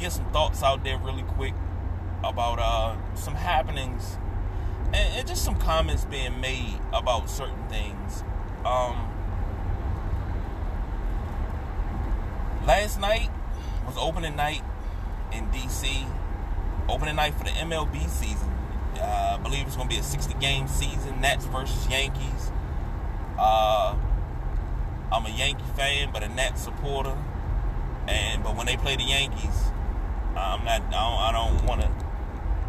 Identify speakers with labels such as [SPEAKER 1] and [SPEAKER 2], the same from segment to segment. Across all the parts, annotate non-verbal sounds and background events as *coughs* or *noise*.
[SPEAKER 1] get some thoughts out there really quick about uh, some happenings and, and, just some comments being made about certain things. Um, last night was opening night in DC, opening night for the MLB season. Uh, I believe it's going to be a 60 game season, Nats versus Yankees. Uh, I'm a Yankee fan, but a Nats supporter. And but when they play the Yankees, I'm not. I don't, don't want to.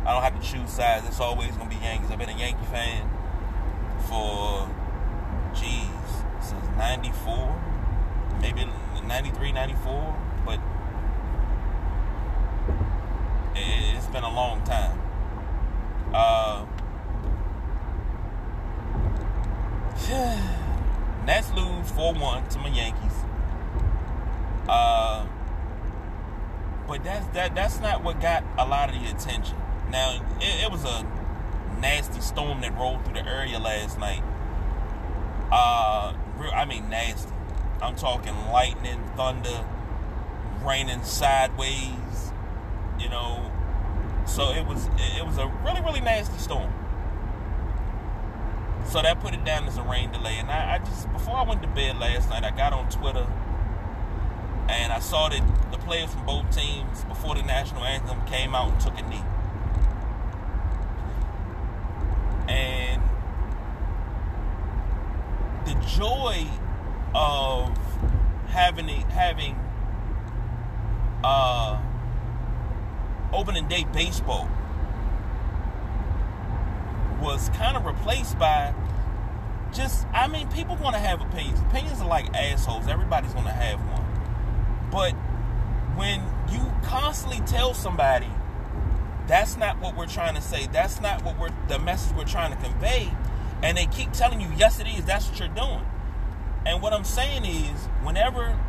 [SPEAKER 1] I don't have to choose sides. It's always gonna be Yankees. I've been a Yankee fan for, geez, since '94, maybe '93, '94, but it, has been a long time. Uh, *sighs* Nats lose 4-1 to my Yankees. Uh, but that's that that's not what got a lot of the attention. Now it, it was a nasty storm that rolled through the area last night. Uh, I mean nasty. I'm talking lightning, thunder, raining sideways. You know, so it was it was a really really nasty storm. So that put it down as a rain delay. And I, I just before I went to bed last night, I got on Twitter and I saw that the players from both teams before the national anthem came out and took a knee. And the joy of having having uh, opening day baseball was kind of replaced by just I mean people want to have opinions. Opinions are like assholes. Everybody's going to have one. But when you constantly tell somebody that's not what we're trying to say, that's not what we're the message we're trying to convey, and they keep telling you, yes, it is, that's what you're doing. And what I'm saying is, whenever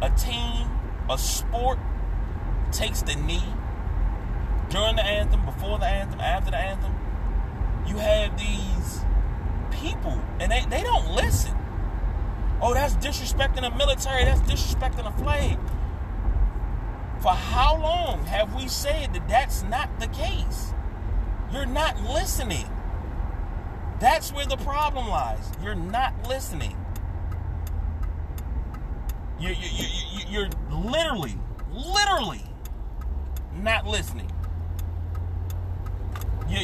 [SPEAKER 1] a team, a sport takes the knee during the anthem, before the anthem, after the anthem, you have these people, and they, they don't listen. Oh, that's disrespecting the military. That's disrespecting the flag. For how long have we said that that's not the case? You're not listening. That's where the problem lies. You're not listening. You're, you're, you're literally, literally not listening. You're,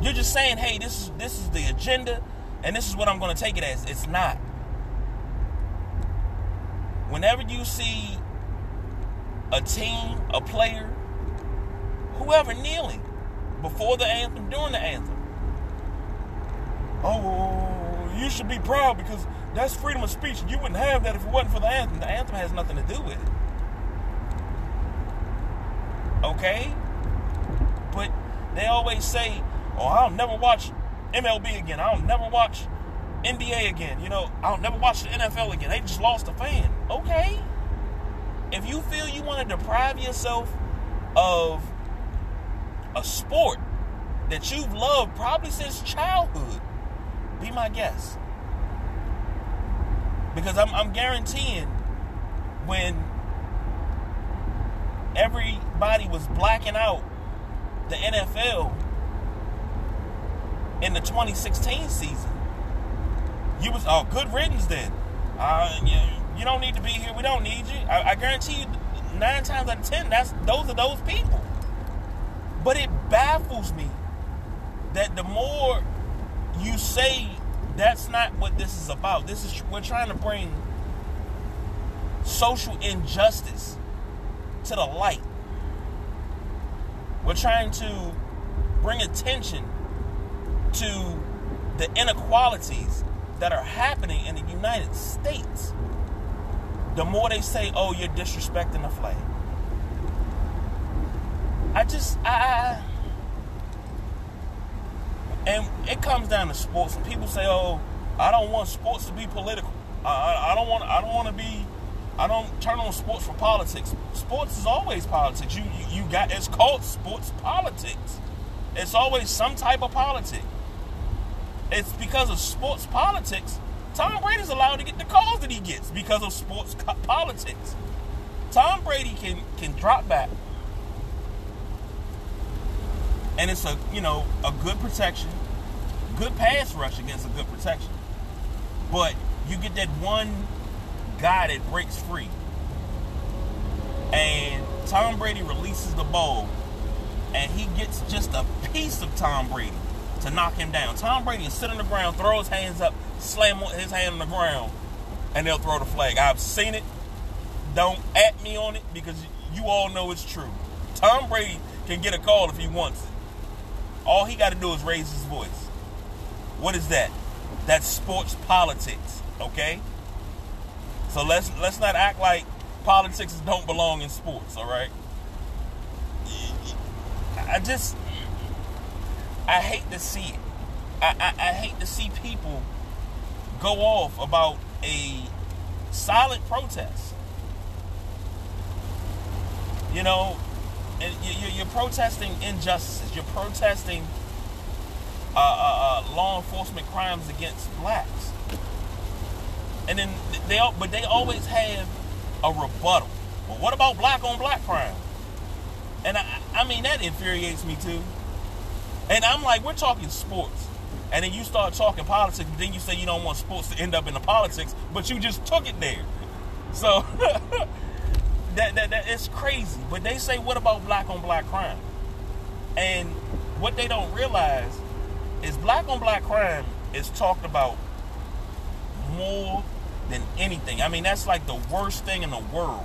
[SPEAKER 1] you're just saying, hey, this is this is the agenda, and this is what I'm going to take it as. It's not whenever you see a team, a player, whoever kneeling before the anthem, during the anthem, oh, you should be proud because that's freedom of speech. You wouldn't have that if it wasn't for the anthem. The anthem has nothing to do with it. Okay? But they always say, oh, I'll never watch MLB again. I'll never watch NBA again. You know, I'll never watch the NFL again. They just lost a fan. Okay. If you feel you want to deprive yourself of a sport that you've loved probably since childhood, be my guest. Because I'm, I'm guaranteeing when everybody was blacking out the NFL in the 2016 season, you was oh good riddance then. Uh, you, you don't need to be here. We don't need you. I, I guarantee you, nine times out of ten, that's those are those people. But it baffles me that the more you say that's not what this is about. This is we're trying to bring social injustice to the light. We're trying to bring attention to the inequalities that are happening in the United States, the more they say, "Oh, you're disrespecting the flag." I just, I, And it comes down to sports, and people say, "Oh, I don't want sports to be political. I, I, don't want. I don't want to be. I don't turn on sports for politics. Sports is always politics. You, you you got. It's called sports politics. It's always some type of politics. It's because of sports politics. Tom Brady's allowed to get the calls that he gets because of sports politics. Tom Brady can can drop back and it's a you know a good protection, good pass rush against a good protection. But you get that one guy that breaks free, and Tom Brady releases the ball, and he gets just a piece of Tom Brady to knock him down. Tom Brady is sitting on the ground, throw his hands up, slam his hand on the ground, and they'll throw the flag. I've seen it. Don't at me on it because you all know it's true. Tom Brady can get a call if he wants it. All he got to do is raise his voice. What is that? That's sports politics, okay? So let's let's not act like politics don't belong in sports, all right? I just I hate to see it. I, I, I hate to see people go off about a silent protest. You know, and you're protesting injustices. You're protesting uh, uh, uh, law enforcement crimes against blacks. And then they, but they always have a rebuttal. Well, what about black on black crime? And I, I mean that infuriates me too. And I'm like, we're talking sports, and then you start talking politics, but then you say you don't want sports to end up in the politics, but you just took it there. So *laughs* that, that, that it's crazy. But they say, what about black on black crime? And what they don't realize is black on black crime is talked about more than anything. I mean, that's like the worst thing in the world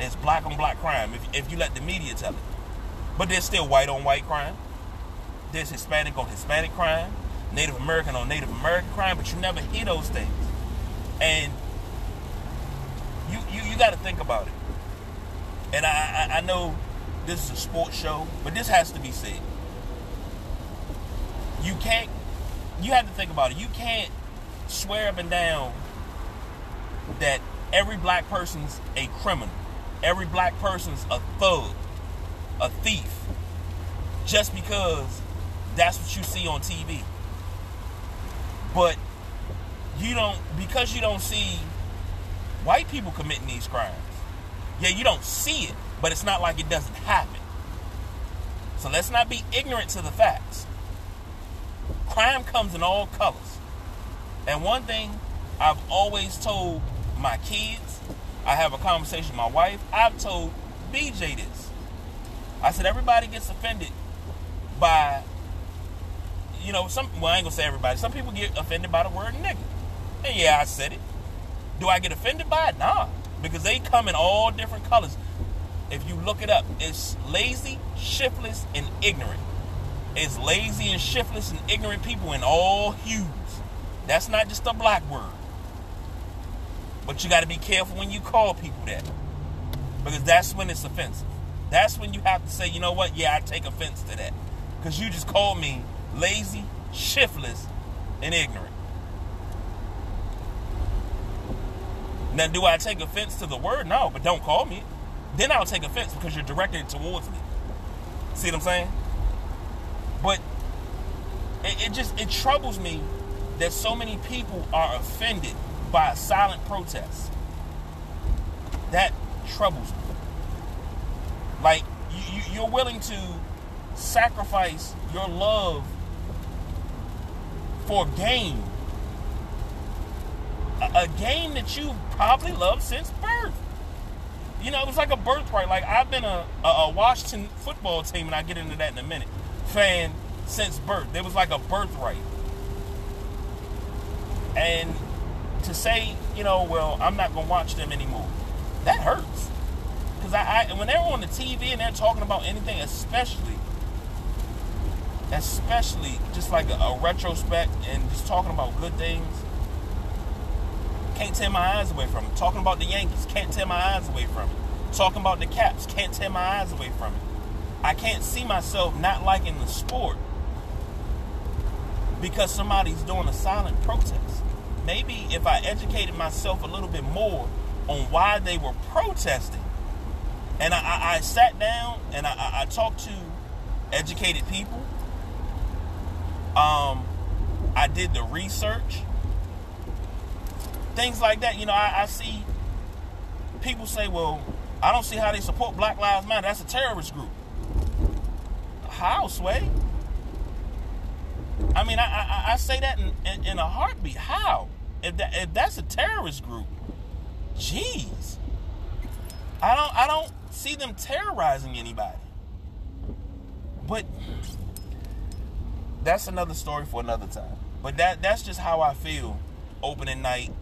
[SPEAKER 1] is black on black crime if, if you let the media tell it. But there's still white on white crime. There's Hispanic on Hispanic crime, Native American on Native American crime, but you never hear those things. And you you, you got to think about it. And I, I, I know this is a sports show, but this has to be said. You can't, you have to think about it. You can't swear up and down that every black person's a criminal, every black person's a thug, a thief, just because that's what you see on TV. But you don't, because you don't see white people committing these crimes yeah, you don't see it, but it's not like it doesn't happen. So let's not be ignorant to the facts. Crime comes in all colors. And one thing I've always told my kids, I have a conversation with my wife, I've told BJ this. I said everybody gets offended by, you know, some, well, I ain't gonna say everybody. Some people get offended by the word nigga. And yeah, I said it. Do I get offended by it? Nah because they come in all different colors. If you look it up, it's lazy, shiftless, and ignorant. It's lazy and shiftless and ignorant people in all hues. That's not just a black word. But you got to be careful when you call people that. Because that's when it's offensive. That's when you have to say, you know what? Yeah, I take offense to that. Because you just called me lazy, shiftless, and ignorant. Now, do I take offense to the word? No, but don't call me. Then I'll take offense because you're directed towards me. See what I'm saying? But it, it just it troubles me that so many people are offended by a silent protest. That troubles me. Like you, you, you're willing to sacrifice your love for gain a, game that you probably loved since birth. You know, it was like a birthright. Like I've been a, a, a Washington football team, and I get into that in a minute. Fan since birth. There was like a birthright. And to say, you know, well, I'm not gonna watch them anymore, that hurts. Because I, I, when they're on the TV and they're talking about anything, especially, especially just like a, a retrospect and just talking about good things, can't tear my eyes away from it. Talking about the Yankees, can't tear my eyes away from it. Talking about the Caps, can't tear my eyes away from it. I can't see myself not liking the sport because somebody's doing a silent protest. Maybe if I educated myself a little bit more on why they were protesting, and I, I, I sat down and I, I, talked to educated people. Um, I did the research, things like that. You know, I, I see people say, "Well, I don't see how they support Black Lives Matter. That's a terrorist group." How, Sway? I mean, I, I, I say that in, in, in, a heartbeat. How? If that if that's a terrorist group, jeez. I don't I don't see them terrorizing anybody. But that's another story for another time. But that that's just how I feel opening night.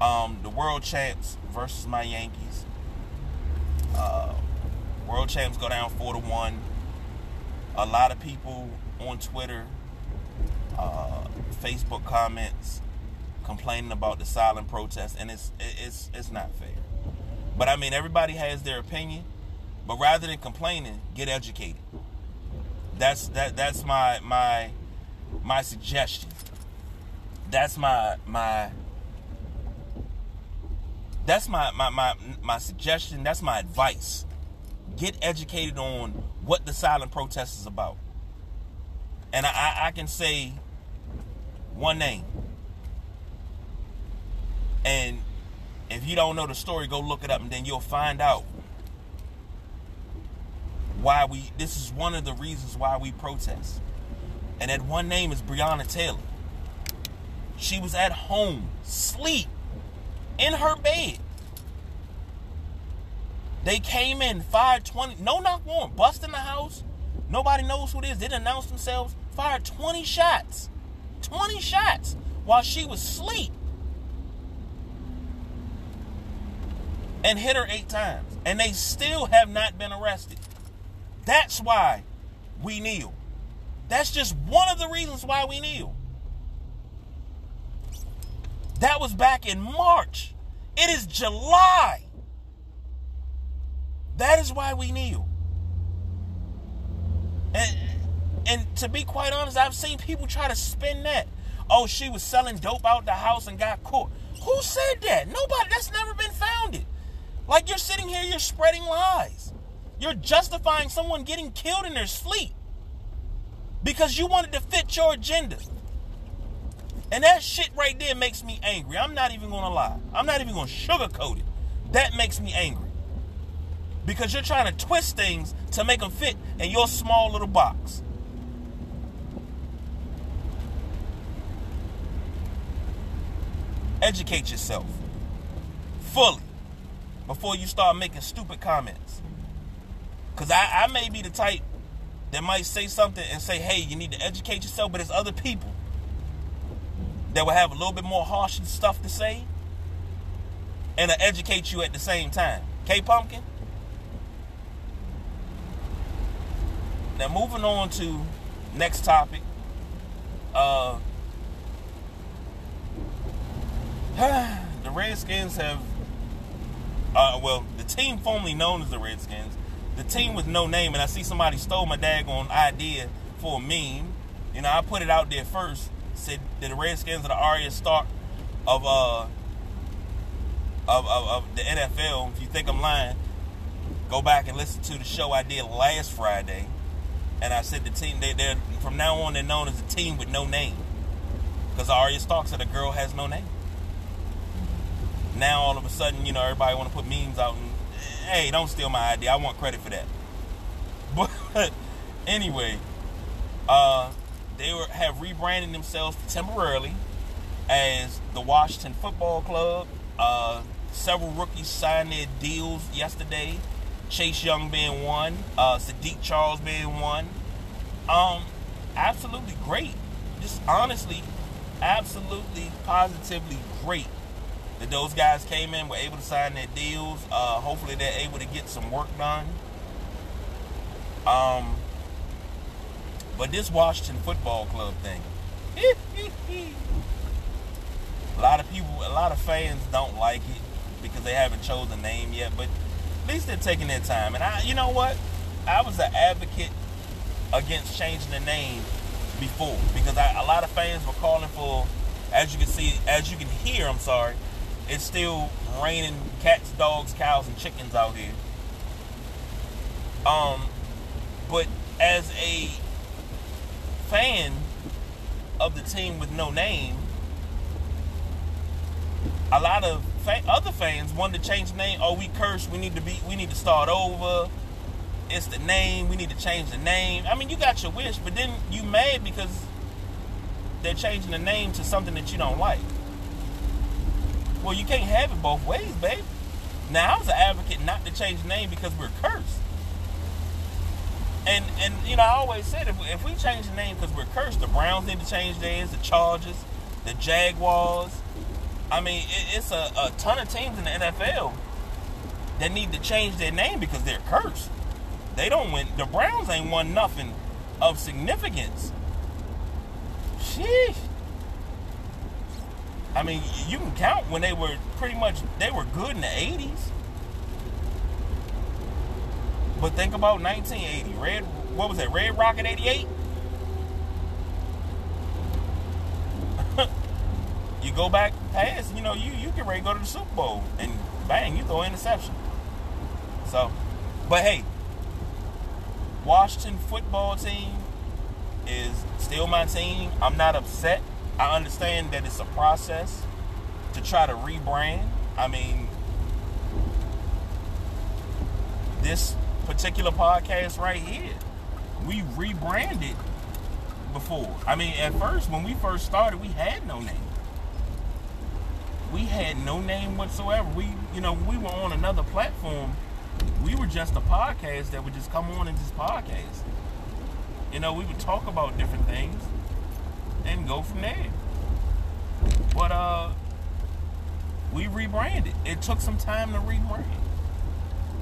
[SPEAKER 1] Um, the world champs versus my Yankees. Uh, world champs go down four to one. A lot of people on Twitter, uh, Facebook comments complaining about the silent protest, and it's it's it's not fair. But I mean, everybody has their opinion. But rather than complaining, get educated. That's that that's my my my suggestion. That's my my that's my my my, my suggestion. That's my advice. Get educated on what the silent protest is about. And I, I can say one name. And if you don't know the story, go look it up and then you'll find out why we this is one of the reasons why we protest. And that one name is Breonna Taylor. She was at home, sleep, in her bed. They came in 520, no knock warrant, bust in the house. Nobody knows who it is. They didn't announce themselves. Fired 20 shots. 20 shots while she was asleep. And hit her eight times. And they still have not been arrested. That's why we kneel. That's just one of the reasons why we kneel. That was back in March. It is July. That is why we kneel. And and to be quite honest, I've seen people try to spin that. Oh, she was selling dope out the house and got caught. Who said that? Nobody. That's never been founded. Like you're sitting here, you're spreading lies. You're justifying someone getting killed in their sleep because you wanted to fit your agenda. And that shit right there makes me angry. I'm not even gonna lie. I'm not even gonna sugarcoat it. That makes me angry. Because you're trying to twist things to make them fit in your small little box. Educate yourself fully before you start making stupid comments. Because I, I may be the type that might say something and say, hey, you need to educate yourself, but it's other people that will have a little bit more harsh stuff to say and to educate you at the same time. K Pumpkin? Now moving on to next topic. Uh *sighs* the Redskins have uh well, the team formerly known as the Redskins the team with no name, and I see somebody stole my daggone idea for a meme. You know, I put it out there first. Said that the Redskins are the Arya Stark of uh of, of, of the NFL. If you think I'm lying, go back and listen to the show I did last Friday. And I said the team they they're from now on they're known as a team with no name. Because Arya Stark said a girl has no name. Now all of a sudden, you know, everybody wanna put memes out and hey, don't steal my idea. I want credit for that. *laughs* But anyway, uh, they were, have rebranded themselves temporarily as the Washington Football Club. Uh, several rookies signed their deals yesterday. Chase Young being one, uh, Saahdiq Charles being one. Um, absolutely great. Just honestly, absolutely, positively great that those guys came in, were able to sign their deals. Uh, hopefully, they're able to get some work done. Um, but this Washington Football Club thing, *laughs* a lot of people, a lot of fans don't like it because they haven't chosen a name yet. But at least they're taking their time. And I, you know what? I was an advocate against changing the name before because I, a lot of fans were calling for, as you can see, as you can hear, I'm sorry, it's still raining cats, dogs, cows, and chickens out here. Um, but as a fan of the team with no name, a lot of fa- other fans wanted to change the name. Oh, we cursed. We need to be. We need to start over. It's the name. We need to change the name. I mean, you got your wish, but then you mad because they're changing the name to something that you don't like. Well, you can't have it both ways, babe. Now, I was an advocate not to change the name because we're cursed. And and you know, I always said if, if we change the name because we're cursed, the Browns need to change theirs, the Chargers, the Jaguars. I mean, it, it's a, a ton of teams in the NFL that need to change their name because they're cursed. They don't win. The Browns ain't won nothing of significance. Sheesh. I mean, you can count when they were pretty much they were good in the '80s. But think about 1980. Red, what was that? Red Rocket 88? *laughs* you go back past, you know, you, you get ready to go to the Super Bowl and bang, you throw an interception. So, but hey, Washington football team is still my team. I'm not upset. I understand that it's a process to try to rebrand. I mean, this particular podcast right here, we rebranded before. I mean, at first, when we first started, we had no name. We had no name whatsoever. We, you know, we were on another platform. We were just a podcast that would just come on and just podcast. You know, we would talk about different things and go from there. But uh we rebranded. It took some time to rebrand.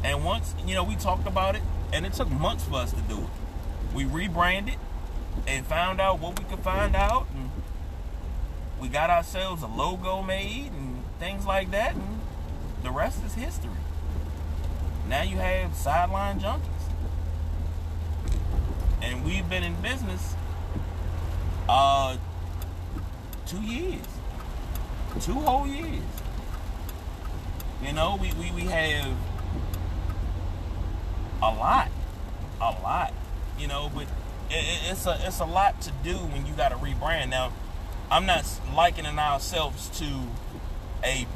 [SPEAKER 1] And once, you know, we talked about it, and it took months for us to do it. We rebranded and found out what we could find out, and we got ourselves a logo made and things like that, and the rest is history. Now you have sideline junkies. And we've been in business uh two years. Two whole years. You know, we, we, we have a lot, a lot, you know. But it, it's a it's a lot to do when you got to rebrand. Now, I'm not likening ourselves to a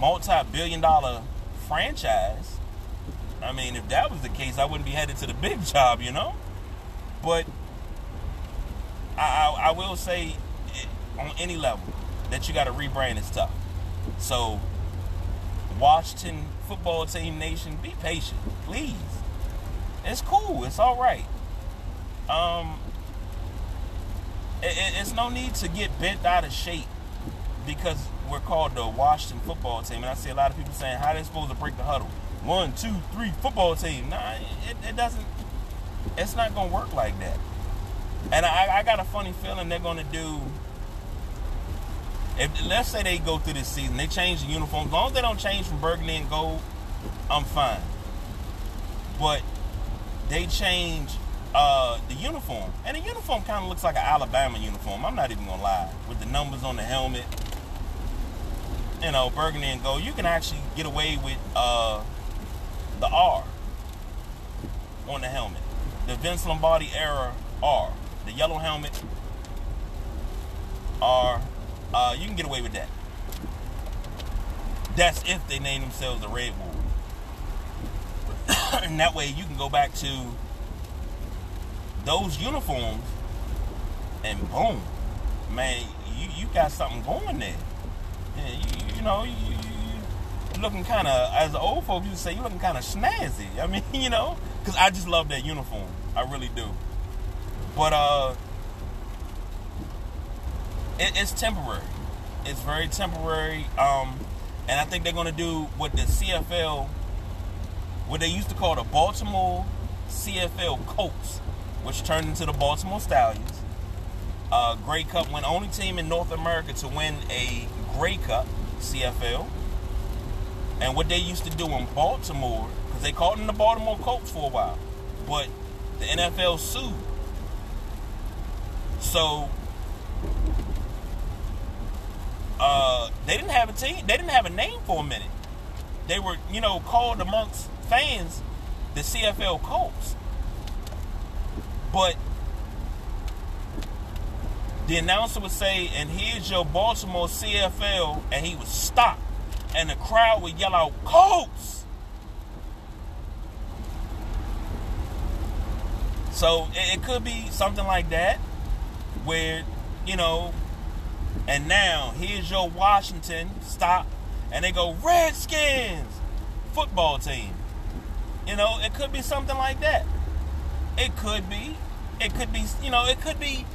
[SPEAKER 1] multi-billion-dollar franchise. I mean, if that was the case, I wouldn't be headed to the big *laughs* job, you know. But I, I, I will say, on any level, that you got to rebrand is tough. So, Washington football team nation, be patient, please. It's cool. It's all right. Um, it, it, it's no need to get bent out of shape because we're called the Washington football team. And I see a lot of people saying, how they supposed to break the huddle? One, two, three, football team. Nah, it, it doesn't, it's not to work like that. And I, I got a funny feeling they're going to do, if let's say they go through this season, they change the uniform. As long as they don't change from burgundy and gold, I'm fine. But they change uh, the uniform, and the uniform kind of looks like an Alabama uniform. I'm not even gonna lie, with the numbers on the helmet, you know, burgundy and gold. You can actually get away with uh, the R on the helmet, the Vince Lombardi era R, the yellow helmet are uh, you can get away with that. That's if they name themselves the Red Wolves. *coughs* and that way you can go back to those uniforms and boom, man, you, you got something going there. Yeah, you, you know, you, you looking kind of, as old folks to say, you looking kind of snazzy. I mean, *laughs* you know, because I just love that uniform. I really do. But uh, it, it's temporary. It's very temporary. Um, and I think they're to do what the CFL what they used to call the Baltimore CFL Colts, which turned into the Baltimore Stallions. Uh, Grey Cup went only team in North America to win a Grey Cup CFL. And what they used to do in Baltimore, because they called them the Baltimore Colts for a while, but the NFL sued. So uh, they didn't have a team. They didn't have a name for a minute. They were, you know, called amongst fans the CFL Colts. But the announcer would say, and here's your Baltimore CFL, and he would stop. And the crowd would yell out, Colts! So it, it could be something like that, where, you know, and now here's your Washington, stop, and they go, Redskins! Football team. You know, it could be something like that. It could be. It could be, you know, it could be.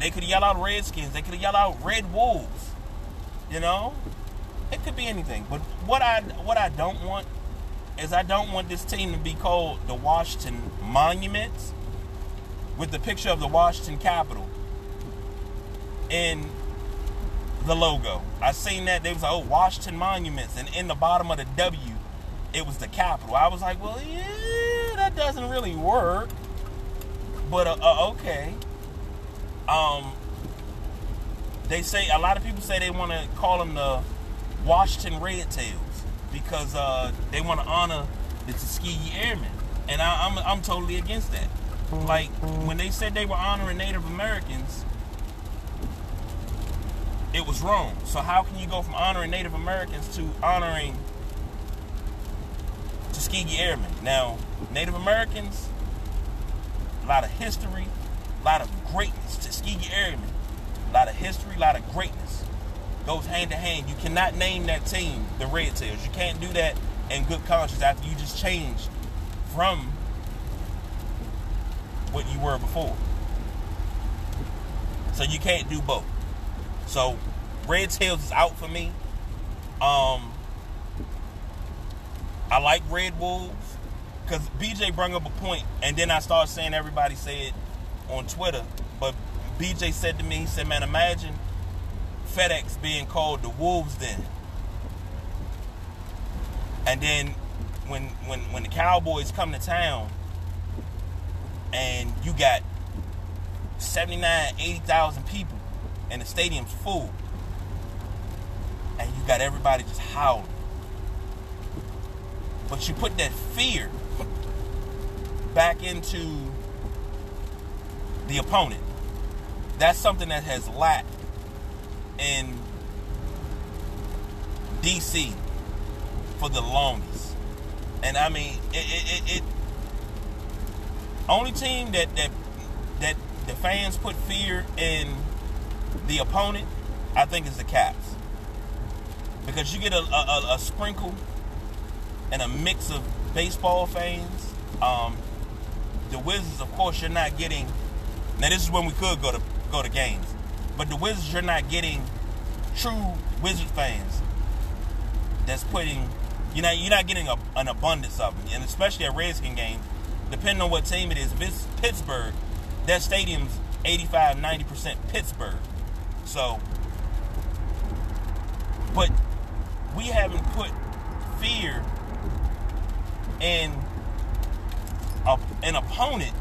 [SPEAKER 1] They could yell out Redskins. They could yell out Red Wolves. You know, it could be anything. But what I what I don't want is I don't want this team to be called the Washington Monuments with the picture of the Washington Capitol in the logo. I seen that they was like, oh Washington Monuments, and in the bottom of the W, it was the Capitol. I was like, well, yeah, that doesn't really work. But uh, uh, okay. Um, they say a lot of people say they want to call them the Washington Red Tails because uh, they want to honor the Tuskegee Airmen, and I, I'm I'm totally against that. Like when they said they were honoring Native Americans, it was wrong. So how can you go from honoring Native Americans to honoring Tuskegee Airmen? Now, Native Americans, a lot of history, a lot of greatness. Tuskegee Airmen, a lot of history, a lot of greatness. Goes hand to hand. You cannot name that team the Red Tails. You can't do that in good conscience after you just changed from what you were before. So you can't do both. So Red Tails is out for me. Um, I like Red Wolves because BJ brought up a point, and then I started saying everybody said on Twitter, but BJ said to me, he said, "Man, imagine FedEx being called the Wolves then." And then when when when the Cowboys come to town and you got 79, 80,000 people and the stadium's full and you got everybody just howling. But you put that fear back into the opponent. That's something that has lacked in DC for the longest. And I mean, it, it, it, only team that that that the fans put fear in the opponent, I think, is the Caps because you get a, a, a sprinkle and a mix of baseball fans. Um, the Wizards, of course, you're not getting. Now this is when we could go to go to games, but the Wizards, you're not getting true Wizard fans. That's putting, you know, you're not getting a, an abundance of them, and especially at Redskin game, depending on what team it is. If it's Pittsburgh, that stadium's 85, 90 percent Pittsburgh. So, but we haven't put fear in a, an opponent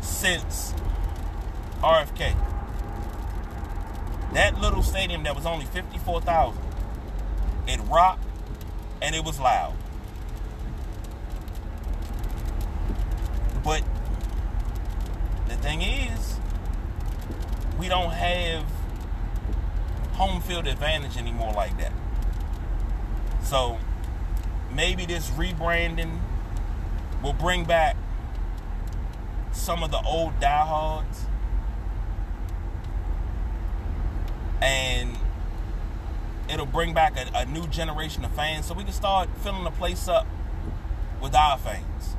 [SPEAKER 1] since RFK. That little stadium that was only 54,000, it rocked and it was loud. But the thing is, we don't have home field advantage anymore like that. So maybe this rebranding will bring back some of the old diehards and it'll bring back a, a, new generation of fans so we can start filling the place up with our fans,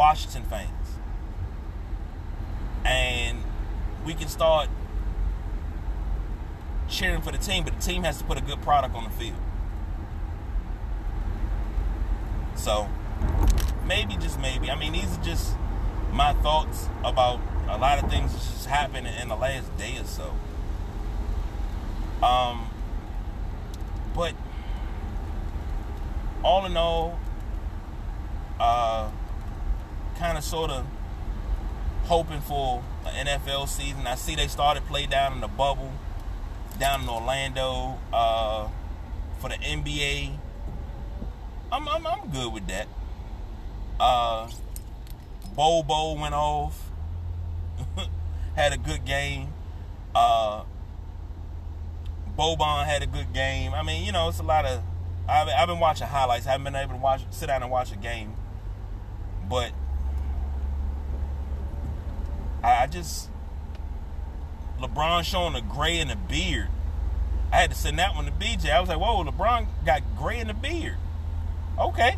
[SPEAKER 1] Washington fans. And we can start cheering for the team, but the team has to put a good product on the field. So maybe, just maybe. I mean, these are just my thoughts about a lot of things that just happened in the last day or so. Um, but all in all, uh, kind of sort of hoping for an NFL season. I see they started play down in the bubble, down in Orlando, uh, for the NBA. I'm, I'm, I'm good with that. Uh, Bobo went off, *laughs* had a good game. Uh, Boban had a good game. I mean, you know, it's a lot of. I've, I've been watching highlights. I haven't been able to watch, sit down and watch a game, but I, I just LeBron showing the gray in the beard. I had to send that one to BJ. I was like, "Whoa, LeBron got gray in the beard." Okay,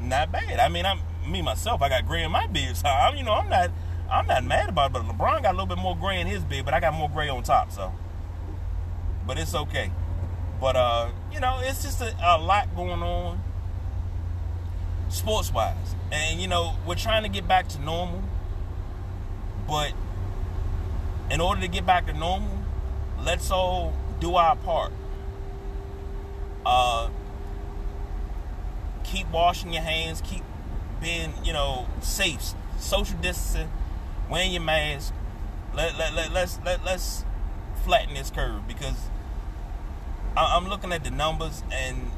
[SPEAKER 1] not bad. I mean, I'm me myself. I got gray in my beard, so I'm, you know, I'm not, I'm not mad about it. But LeBron got a little bit more gray in his beard, but I got more gray on top, so but it's okay. But uh, you know, it's just a, a lot going on sports wise. And you know, we're trying to get back to normal. But in order to get back to normal, let's all do our part. Uh, keep washing your hands, keep being, you know, safe, social distancing, wearing your mask. Let, let, let, let's let, let's flatten this curve because I'm looking at the numbers and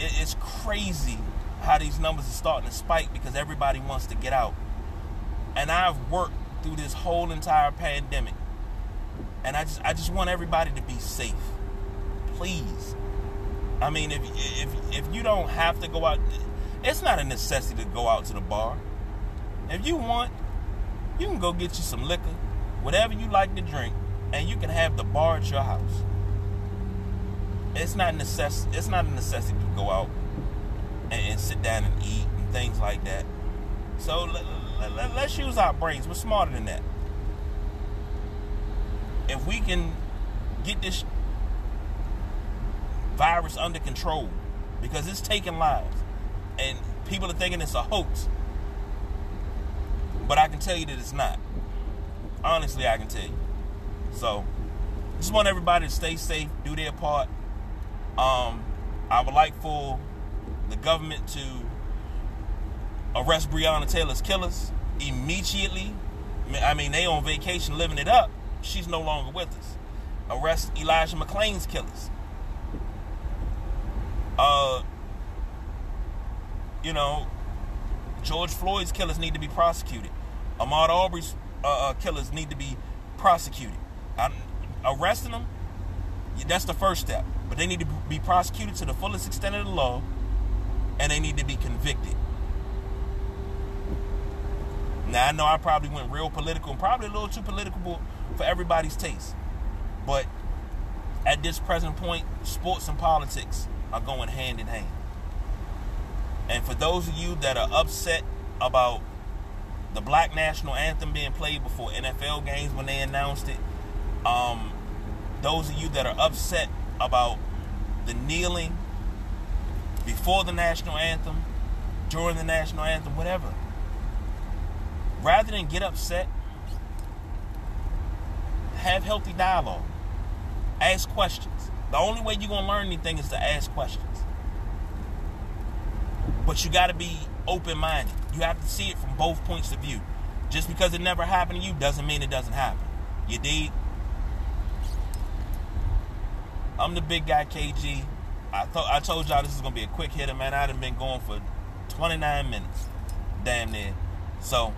[SPEAKER 1] it's crazy how these numbers are starting to spike because everybody wants to get out. And I've worked through this whole entire pandemic, and I just I just want everybody to be safe, please. I mean, if if if you don't have to go out, it's not a necessity to go out to the bar. If you want, you can go get you some liquor, whatever you like to drink, and you can have the bar at your house it's not necess- it's not a necessity to go out and, and sit down and eat and things like that. So let, let, let's use our brains. We're smarter than that. If we can get this virus under control, because it's taking lives, and people are thinking it's a hoax, but I can tell you that it's not. Honestly, I can tell you. So, just want everybody to stay safe, do their part, um, I would like for the government to arrest Breonna Taylor's killers immediately. I mean, they on vacation living it up. She's no longer with us. Arrest Elijah McClain's killers. Uh, you know, George Floyd's killers need to be prosecuted. Ahmaud Arbery's uh, uh, killers need to be prosecuted. I, arresting them, that's the first step. But they need to be prosecuted to the fullest extent of the law, and they need to be convicted. Now I know I probably went real political and probably a little too political for everybody's taste. But at this present point, sports and politics are going hand in hand. And for those of you that are upset about the black national anthem being played before NFL games when they announced it, um, those of you that are upset about the kneeling before the national anthem, during the national anthem, whatever. Rather than get upset, have healthy dialogue. Ask questions. The only way you're going to learn anything is to ask questions. But you got to be open minded. You have to see it from both points of view. Just because it never happened to you doesn't mean it doesn't happen. You did. I'm the big guy, KG. I thought I told y'all this is gonna be a quick hitter, man. I'd have been going for 29 minutes, damn near. So,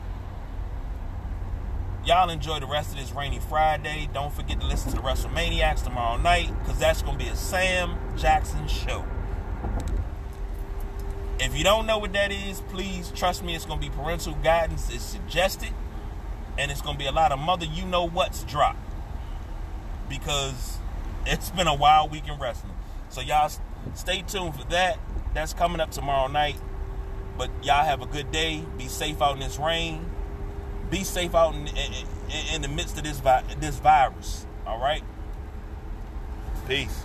[SPEAKER 1] y'all enjoy the rest of this rainy Friday. Don't forget to listen to the WrestleManiacs tomorrow night, because that's gonna be a Sam Jackson show. If you don't know what that is, please trust me. It's gonna be parental guidance. is suggested, and it's gonna be a lot of mother you know what's dropped. because it's been a wild week in wrestling. So y'all stay tuned for that. That's coming up tomorrow night. But y'all have a good day. Be safe out in this rain. Be safe out in, in, in the midst of this vi- this virus. All right. Peace.